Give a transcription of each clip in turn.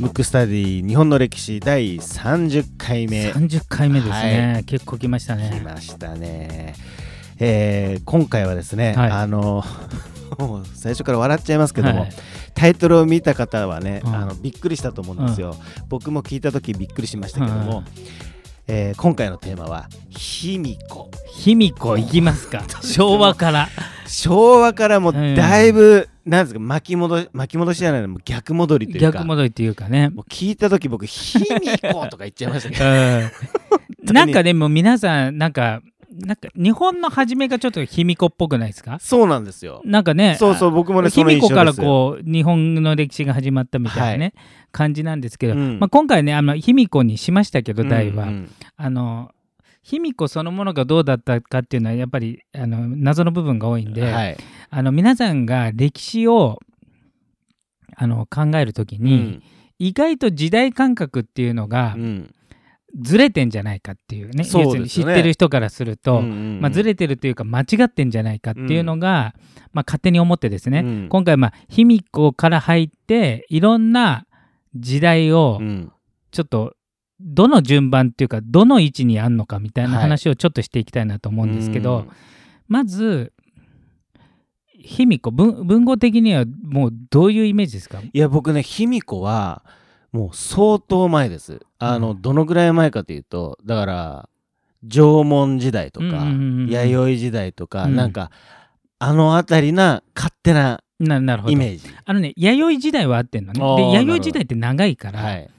ムックスタディ日本の歴史第30回目。30回目ですね、はい。結構来ました来ねましたね、えー今回はですね、はい。あの 最初から笑っちゃいますけども、はい。タイトルを見た方はね、うん。あのびっくりしたと思うんですよ、僕も聞いた時びっくりしましたけども、えー今回のテーマは「卑弥呼。卑弥呼いきますか？昭和から」昭和からもだいぶ、なんですか巻き戻し巻き戻しじゃないの逆戻りというか。逆戻りっていうかね。もう聞いた時僕「卑弥呼」とか言っちゃいましたけど。うん。なんかでも皆さんなんかなんか日本の初めがちょっと卑弥呼っぽくないですか？そうなんですよ。なんかねそうそう僕もねそ卑弥呼からこう日本の歴史が始まったみたいなね、感じなんですけど、うん。まあ、今回ねあの卑弥呼にしましたけど題は、うんうん。あの卑弥呼そのものがどうだったかっていうのはやっぱりあの謎の部分が多いんで、はい。あの皆さんが歴史をあの考えるときうに、ん。意外と時代感覚っていうのがうん。ずれてんじゃないかっていうねそうね。知ってる人からすると、うんうんうん。まあ、ずれてるというか間違ってんじゃないかっていうのが、まあ、勝手に思ってですね、うん。今回まあ卑弥呼から入っていろんな時代をうん。ちょっとどの順番っていうかどの位置にあんのかみたいなはい。話をちょっとしていきたいなと思うんですけど、うん。まず卑弥呼文文語的にはもうどういうイメージですか？いや僕ね卑弥呼はもう相当前です。あの、どのぐらい前かというとだから縄文時代とか、うんうんうんうん弥生時代とか、うん。なんかあの辺りな勝手なななるほど。イメージ。あのね弥生時代は合ってんのね。で弥生時代って長いから、はい。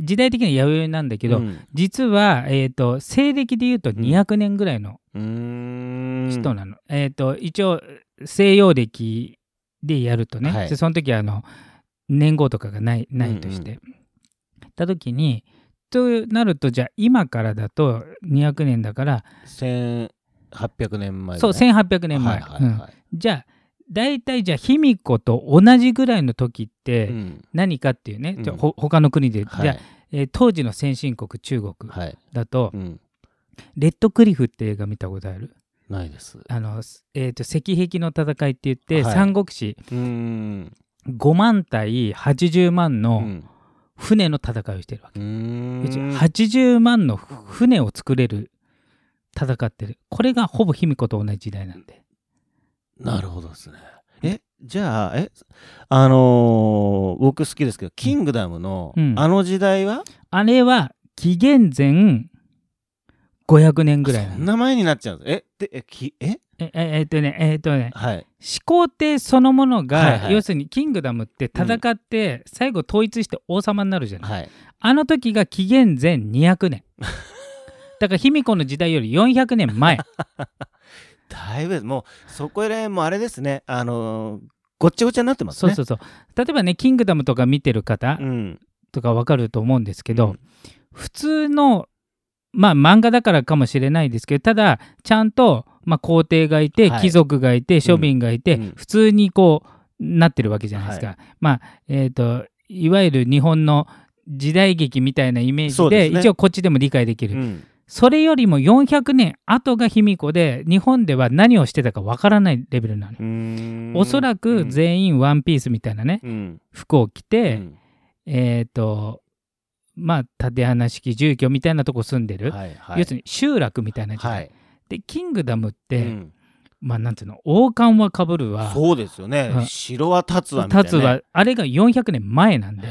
時代的には弥生なんだけど、うん。実は、えー、と西暦でいうと200年ぐらいのうーん。人なの。えっ、と一応西洋暦でやるとね、はい。でその時はあの年号とかがないないとして、た時にとなるとじゃあ今からだと200年だから、1800年前そう1800年前、はいはいはい。うん。じゃあ大体じゃあ卑弥呼と同じぐらいの時ってうん。何かっていうね、じゃあうんほ他の国で、はい。じゃあ、えー当時の先進国中国。はい。だと、うん。レッドクリフって映画見たことある？ないです。あの、えー、と石壁の戦いって言って、はい。三国志。うーん。5万対80万うのん。船の戦いをしてるわけ、うーん。80万の船を作れる戦ってる。これがほぼ卑弥呼と同じ時代なんでなるほどですね。えじゃあえあのー僕好きですけど「キングダムの」うん。あの時代は？あれは紀元前500年ぐらいそんな前になっちゃうんです。えでえきえ？えええーっとねえーっとね。はい。始皇帝そのものが、はいはい。要するにキングダムって戦って最後統一して王様になるじゃない、はい。あの時が紀元前200年。だから卑弥呼の時代より400年前だいぶもうそこら辺もあれですね。あのーごっちゃごちゃになってますね。そうそうそう。例えばね「キングダム」とか見てる方うん。とかわかると思うんですけど、うん。普通のまあ漫画だからかもしれないですけどただちゃんと、まあ、皇帝がいて、はい。貴族がいて庶民がいて、うん。普通にこうなってるわけじゃないですか。まあえっ、といわゆる日本の時代劇みたいなイメージでね。一応こっちでも理解できる、うんそれよりも400年後が卑弥呼で日本では何をしてたかわからないレベルなの。おそらく全員ワンピースみたいなね、うん。服を着うて、ん。えっ、とまあ縦穴式住居みたいなとこ住んでる、はいはい。要するに集落みたいな時代、はい。でキングダムって、うん。まあなんていうの王冠はかぶるわ。そうですよね。うん。城は立つわみたいなね。立つはあれが400年前なんで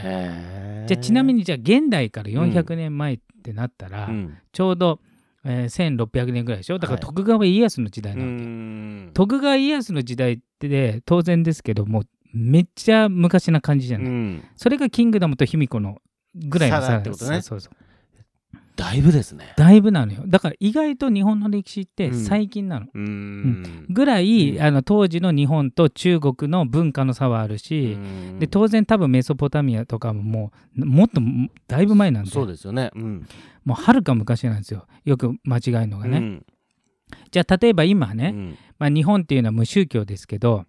じゃあちなみにじゃあ現代から400年前ってなったら、うん。ちょうど、えー1600年ぐらいでしょ？だからはい。徳川家康の時代うなわけ、ん。徳川家康の時代って当然ですけどもうめっちゃ昔な感じじゃない、うん。それがキングダムと卑弥呼のぐらいの差だってことね。そうそうだいぶですね。だいぶなのよ。だから意外と日本の歴史ってうん。最近なの、うーん。ぐらい、うん。あの当時の日本と中国の文化の差はあるし、うん。で当然多分メソポタミアとかももうもっとだいぶ前なんで。そうですよね。うん。もうはるか昔なんですよ。よく間違えるのがね、うん。じゃあ例えば今ね、うん。まあ、日本っていうのは無宗教ですけど、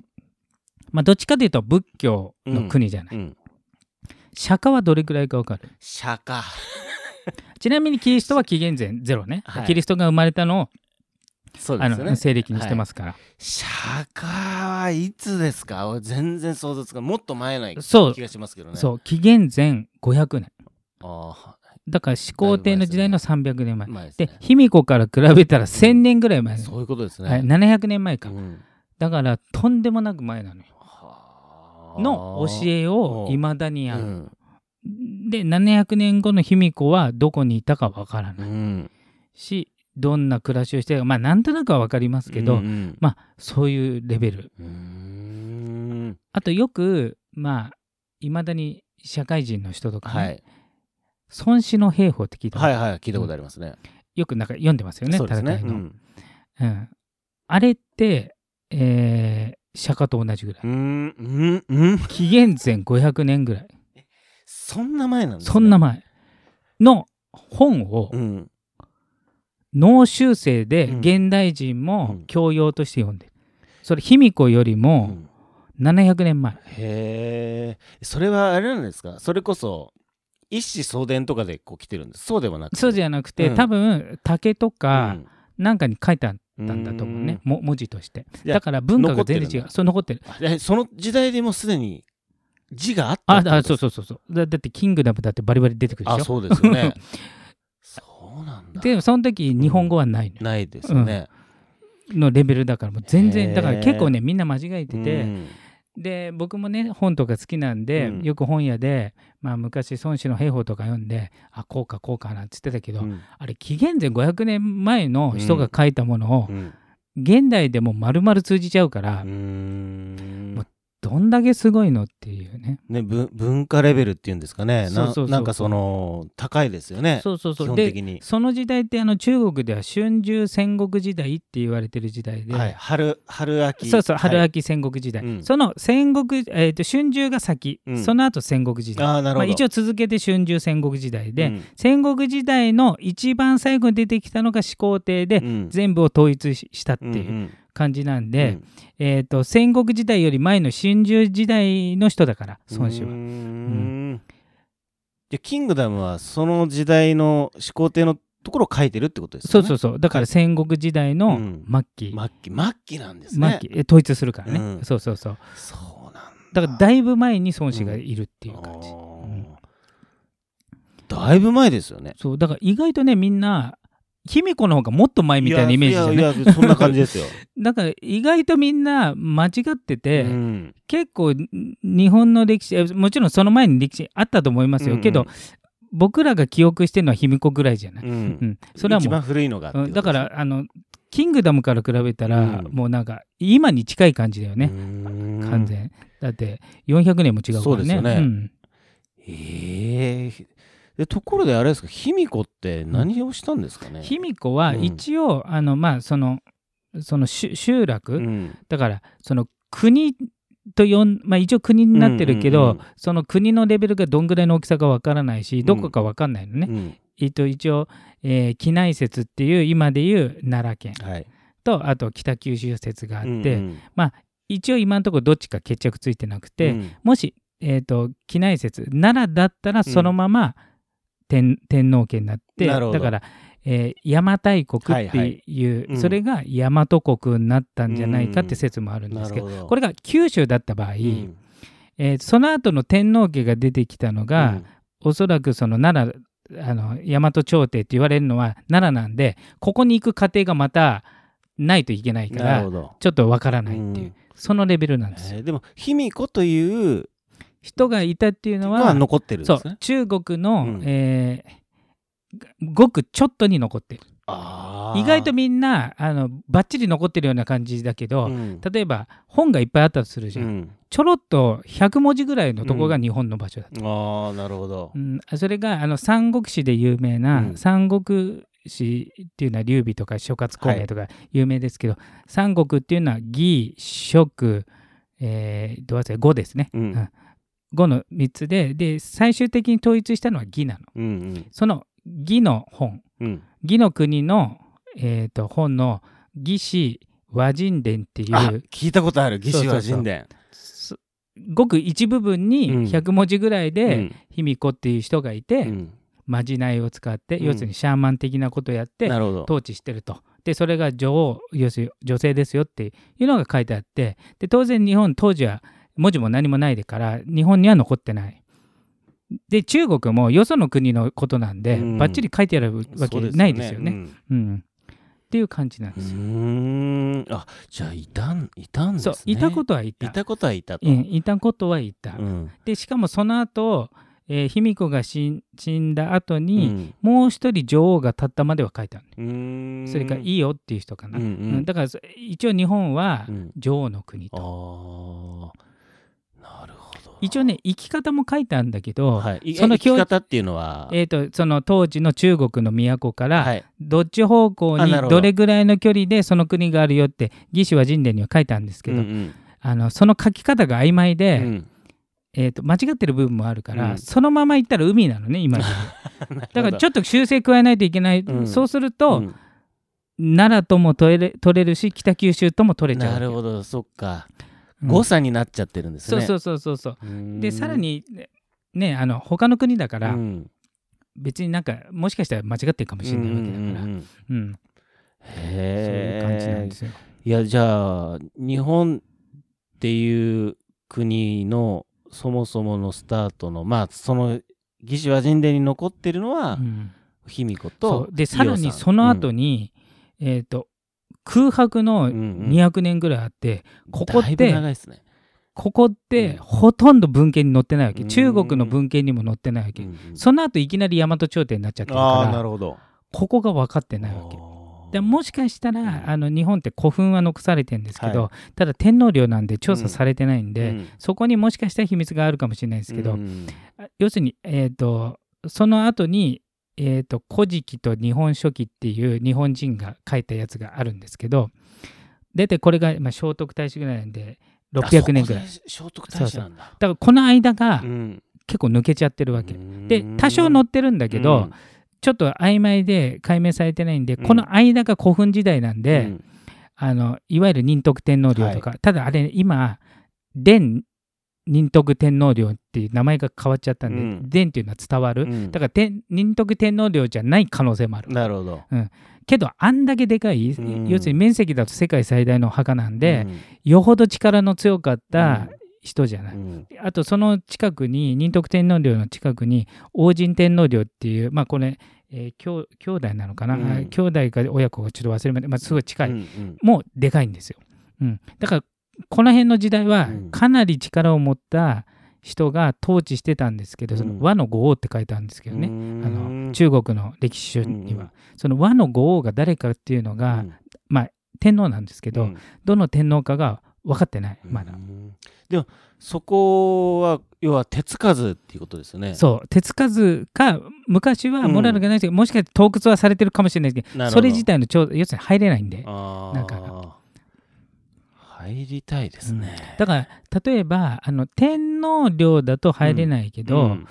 まあ、どっちかというと仏教の国じゃない、うん。釈迦はどれくらいか分かる？釈迦 ちなみにキリストは紀元前ゼロね、はい。キリストが生まれたのをあそうですよね。の西暦にしてますから、釈迦はあいつですか？俺全然想像つかもっと前ないそう。気がしますけどね。そう。紀元前500年。あだから始皇帝の時代の300年前。でで卑弥呼から比べたら1000年ぐらい前、そういうことですね、はい、700年前か、うん。だからとんでもなく前なのよ。はあ。の教えをいまだにある、うんで700年後の卑弥呼はどこにいたかわからうない。ん。しどんな暮らしをしてるか。まあなんとなくは分かりますけど、うんうん。まあそういうレベル。あとよくまあいまだに社会人の人とかね、はい。孫子の兵法って聞いたことはいはい聞いたことありますね、よくなんか読んでますよねそうですね。戦いの、うん。うん。あれって、えー釈迦と同じぐらい、紀元前500年ぐらいそんな前なんですね。そんな前の本をうん。脳修正でうん。現代人うもん。教養として読んでる、それ卑弥呼よりうもん700年前、へえそれはあれなんですか？それこそ一子相伝とかでこう来てるんですそうではなくて。そうじゃなくて、うん。多分竹とかうん。なんかに書いてあったんだと思うね、も文字として。だから文化が全然違う。そう残ってる。その時代でもすでに字があったああそうそうそうそう。だだってキングダムだってバリバリ出てくるでしょ？あそうですよね。そうなんだ。でその時日本語はないのよ、ないですよね、のレベルだからもう全然だから結構ねみんな間違えてて、うん。で僕もね本とか好きなんで、うん。よく本屋で、まあ、昔孫子の兵法とか読んであこうかこうかなんて言ってたけど、うん。あれ紀元前500年前の人が書いたものを、うん。現代でも丸々通じちゃうから、もうどんだけすごいのっていうね。ね、文文化レベルっていうんですかね。なそうそうそうなんかその高いですよね。そうそうそう。基本で的に、その時代ってあの中国では春秋戦国時代って言われてる時代で、はい、春春秋。そうそう春はい。秋戦国時代、うん。その戦国、えー、と春秋が先、うん。その後戦国時代。まあ、ああなるほど、一応続けて春秋戦国時代で、うん。戦国時代の一番最後に出てきたのが始皇帝で、うん。全部を統一ししたってう。んういうん感じなんで、うん。えー、と戦国時代より前の春秋時代の人だから孫子は。うーん。じゃあキングダムはその時代の始皇帝のところを書いてるってことですよね。そうそうそう。だから戦国時代のうん。末期、末期。末期なんですね。末期。え統一するからね、うん。そうそうそう。そうなんだ。だからだいぶ前に孫子がいるっていう感じ、だいぶ前ですよね。そう。だから意外とねみんな卑弥呼の方がもっと前みたいなイメージじゃない？いやいやそんな感じですよ、だから意外とみんな間違ってて、うん。結構ん日本の歴史えもちろんその前に歴史あったと思いますよ、うん。うんけど僕らが記憶してるのは卑弥呼ぐらいじゃない、うん。うん。それはもう一番古いのがだからあのキングダムから比べたら、うん。もうなんか今に近い感じだよね、ね完全。だって400年も違うからね。そうですよね。ん。ええでところであれですか卑弥呼って何をしたんですかね、卑弥呼はうん。一応、あのまあそのその集集落、うん。だからその国と呼ん、まあ、一応国になってるけど、うんうんうんその国のレベルがどんぐらいの大きさかわからないしどこかわかんないのね、うん。えっと一応、えー、畿内説っていう今でいう奈良県はい。とあと北九州説があって、うんうん一応今のところどっちか決着ついてなくて、うん。もし、えー、と畿内説奈良だったらそのまま天,、天皇家になってだから、えー邪馬台国っていう、はいはい。うん。それが大和国になったんじゃないかって説もあるんですけど、なるほど。これが九州だった場合、うん。えーその後の天皇家が出てきたのが、おそらくその奈良あの大和朝廷って言われるのは奈良なんでここに行く過程がまたないといけないうんからちょっとわからないっていう、うん。そのレベルなんですよ。えーでも卑弥呼という人がいたっていうののはは残ってるね。う中国の、うん。えーごくちょっとに残ってる。意外とみんなあのバッチリ残ってるような感じだけど、うん。例えば本がいっぱいあったとするじゃん、うん。ちょろっと100文字ぐらいのとこが日本の場所だった、ああなるほど。うん。それがあの三国志で有名な、うん。三国志っていうのは劉備とか諸葛孔明とか有名ですけど、三国っていうのは義蜀えー、どう忘れ呉ですね、うんうん呉の3つでで最終的に統一したのは義なの。うんその義の本。うん。うん義の国の、えー、と本の義士和人伝っていあう聞いたことある。義士は神殿すごく一部分にうん。100文字ぐらいで、うん。卑弥呼っていう人がいて、うん。まじないを使って、うん。要するにシャーマン的なことをやってなるほど。統治してると。でそれが女王要するに女性ですよっていうのが書いてあってで当然日本当時は文字も何もないでから日本には残ってない。で中国もよその国のことなんで、うん。ばっちり書いてあるわけないですよね。うんうん。っていう感じなんうですよ。あじゃあいたんいたんですそねういたことはいた。いたことはいたと、うんいたことはいた。うん。でしかもその後、えー卑弥呼が死ん死んだ後うに、ん。もう一人女王が立ったまでは書いてある、うーん。それからいいよっていう人かな、うんううんんだからそ一応日本はうん。女王の国あと、一応ね生き方も書いてあるんだけど、はい、いその生き方っていうのは、えー、とその当時の中国の都から、はい、どっち方向にど。どれぐらいの距離でその国があるよって魏志倭人伝には書いてあるんですけど、うんあのその書き方が曖昧うで、んうん。えー、と間違ってる部分もあるから、うん。そのまま行ったら海なのね今で だからちょっと修正加えないといけない、うん。そうすると、うん。奈良とも取れ取れるし北九州とも取れちゃうなるほどそっか、うん誤差になっちゃってるんですね。そうそうそうそうそう。でさらにねねあの他の国だから、うん。別になんかもしかしたら間違ってるかもしれないわけだから、うんうんうんうん。うん。そういうへ感じなんえですよ。いやじゃあ日本っていう国のそもそものスタートのまあその魏志倭人伝に残ってるのはうん。卑弥呼そとう。でさらにその後に、に、えー、と空白のうんうん。200年ぐらいあって、ここっだいぶて長いですね、ここってうん。ほとんど文献に載ってないわけ、うん。中国の文献にも載ってないわけ、うんうん。その後いきなり大和朝廷になっちゃってるからなるほど。ここが分かってないわけ。でもしかしたら、うん。あの日本って古墳は残されてるんですけど、はただ天皇陵なんで調査されてないんで、うん。そこにもしかしたら秘密があるかもしれないですけど、うん。あ要するに、えー、とその後に「えー、と古事記」と「日本書紀」っていう日本人が書いたやつがあるんですけど大体これが、まあ、聖徳太子ぐらいなんで600年ぐらい。聖徳太子なんだ。だからこの間がうん。結構抜けちゃってるわけ、でうん。多少載ってるんだけど、ちょっと曖昧で解明されてないんで、うん。この間が古墳時代なんで、うん。あのいわゆる仁徳天皇陵とか、ただあれ今伝仁徳天皇陵っていう名前が変わっちゃったんで、うん。伝っていうのは伝わる、うん。だから天仁徳天皇陵じゃない可能性もある。なるほど。けどあんだけでかい、うん。要するに面積だと世界最大の墓なんで、うん。よほど力の強かった人じゃない、うん。あとその近くに仁徳天皇陵の近くに王神天皇陵っていうまあこれ、えー兄兄弟なのかな、うん。兄弟か親子かちょっと忘れました、まあ、すごい近い、うんうん。もうでかいんですよ、うん、だからこの辺の時代はうん。かなり力を持った人が統治してたんですけど、そのうん和の五王って書いてあるんですけどね、うん。あの中国の歴史書には、うんその和の五王が誰かっていうのが、まあ天皇なんですけど、うん。どの天皇かが分かってないまだ、うんでもそこは要は手つかずっていうことですよね。そう。手つかずか昔はモラルがないですけど、もしかして洞窟はされてるかもしれないですけどそれ自体の調要するに入れないんで。なんか入りたいですね、だから例えばあの天皇陵だと入れないけど、うん。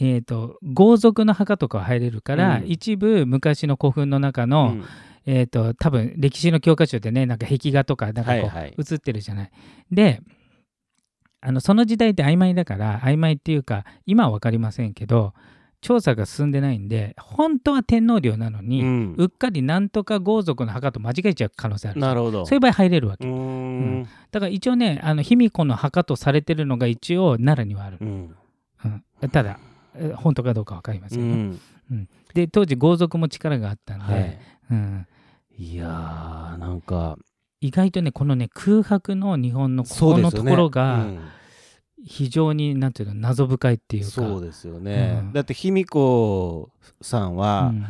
えー、と豪族の墓とかは入れるから、うん。一部昔の古墳の中の、うん。えー、と多分歴史の教科書でねなんか壁画とかなんかこう、映ってるじゃない。であのその時代って曖昧だから曖昧っていうか今は分かりませんけど調査が進んでないんで本当は天皇陵なのに、ううんっかりなんとか豪族の墓と間違えちゃう可能性あるなるほど。そういう場合入れるわけ、うーん。だから一応ねあの卑弥呼の墓とされてるのが一応奈良にはある、うん。うん。ただえ本当かどうか分かりませうん。よ、で当時豪族も力があったんで、はい。うん、いやーなんか。意外とねこのね空白の日本のここのところがうん非常になんていうの謎深いっていうか。そうですよね、うん。だって卑弥呼さんは、うん。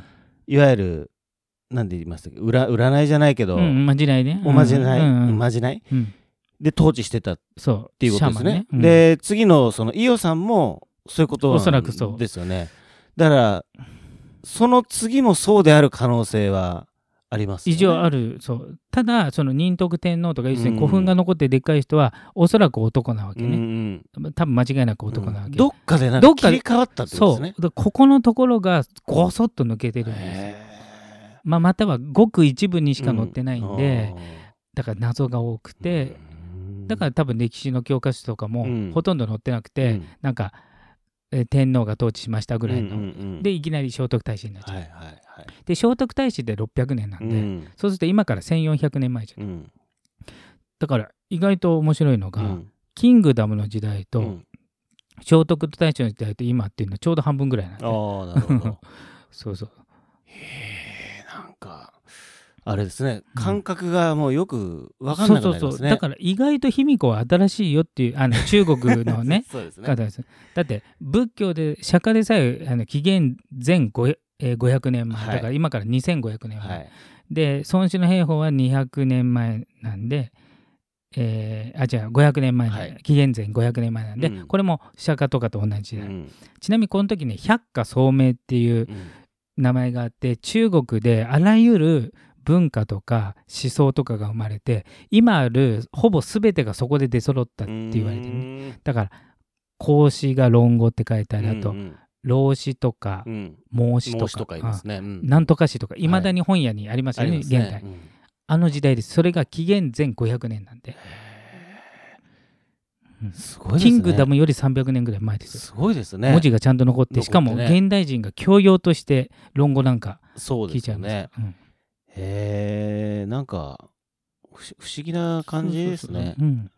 いわゆるなんで言いましたっけ占占いじゃないけど、うん、まじないね。おまじない、うんまじない？うん。で統治してたっそう。ていうことですね。シャーマンうん。で次のその伊代さんもそういうことなんおそらくそう。ですよね。だからその次もそうである可能性はありますよね。異常ある、そう。ただ、その仁徳天皇とか、要するうんに古墳が残ってでっかい人は、おそらく男なわけうんね。うん多分間違いなく男なわけ。どっかでなんどっか切り替わったってことそう。ですね。だここのところがごそっと抜けてるんですまあ、またはごく一部にしか載ってないーんで、だから謎が多くて、うんだから多分歴史の教科書とかもうんほとんど載ってなくて、うんなんかえー天皇が統治しましたぐらいの、うんうんうん。でいきなり聖徳太子になっちゃう、はいはいはい。で聖徳太子で600年なんで、うん。そうすると今から1400年前じゃんうん。だから意外と面白いのが、うん。キングダムの時代と、うん。聖徳太子の時代と今っていうのはちょうど半分ぐらいなんで。ああなるほど。そうそうあれですね。うん。感覚がもうよく分かんなくなりますね。そうそうそう。だから意外と卑弥呼は新しいよっていうあの中国のね そうですね。方です。だって仏教で釈迦でさえあの紀元前500えー500年前、はい。だから今から2500年前、はい。で孫子の兵法は200年前なんで、えーあ違う500年前、はい。紀元前500年前なんで、うん。これも釈迦とかと同じで、うん。ちなみにこの時ね百花聡明っていううん。名前があって中国であらゆる文化とか思想とかが生まれて今あるほぼ全てがそこで出揃ったって言われてる、ね、だから孔子が論語って書いてある。あと、うん老子とかうん。孟子とか。ね。うん。なんとか詩とか。いまだに本屋にありますよね,、ありますね。現代うん。あの時代です。それが紀元前500年なんで、うん。すごいですね。キングダムより300年ぐらい前ですよ。すごいですね。文字がちゃんと残ってしかも現代人が教養として論語なんか聞いちゃいます。ねうんへえんか不思議な感じですねそうそう。そううん。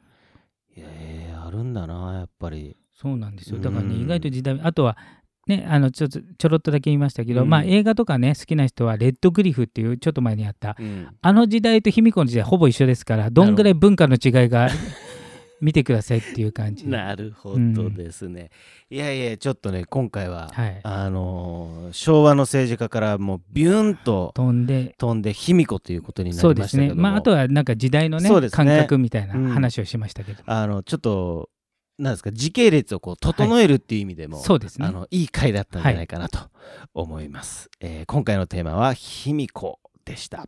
へえあるんだなやっぱり。そうなんですよ。だからねうん意外と時代あとはねあのちょっとちょろっとだけ言いましたけど、うん。まあ映画とかね好きな人はレッドグリフっていうちょっと前にあったうん。あの時代と卑弥呼の時代ほぼ一緒ですからどんぐらい文化の違いが見てくださいっていう感じ。なるほどですね、いやいやちょっとね今回は、はい。あのー昭和の政治家からもうビューンと飛んで。飛んで卑弥呼ということになそうですりましたけども。ね。まああとはなんか時代のねそうですね。感覚みたいなうん。話をしましたけど、あのちょっとなんですか時系列をこう整えるっていう意味でも、そうですね。あのいい回だったんじゃないかなと思います、えー今回のテーマは卑弥呼でした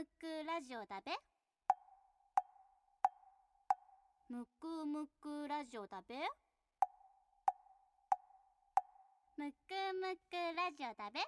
むくラジオだべ？むくむくラジオだべ？むくむくラジオだべ？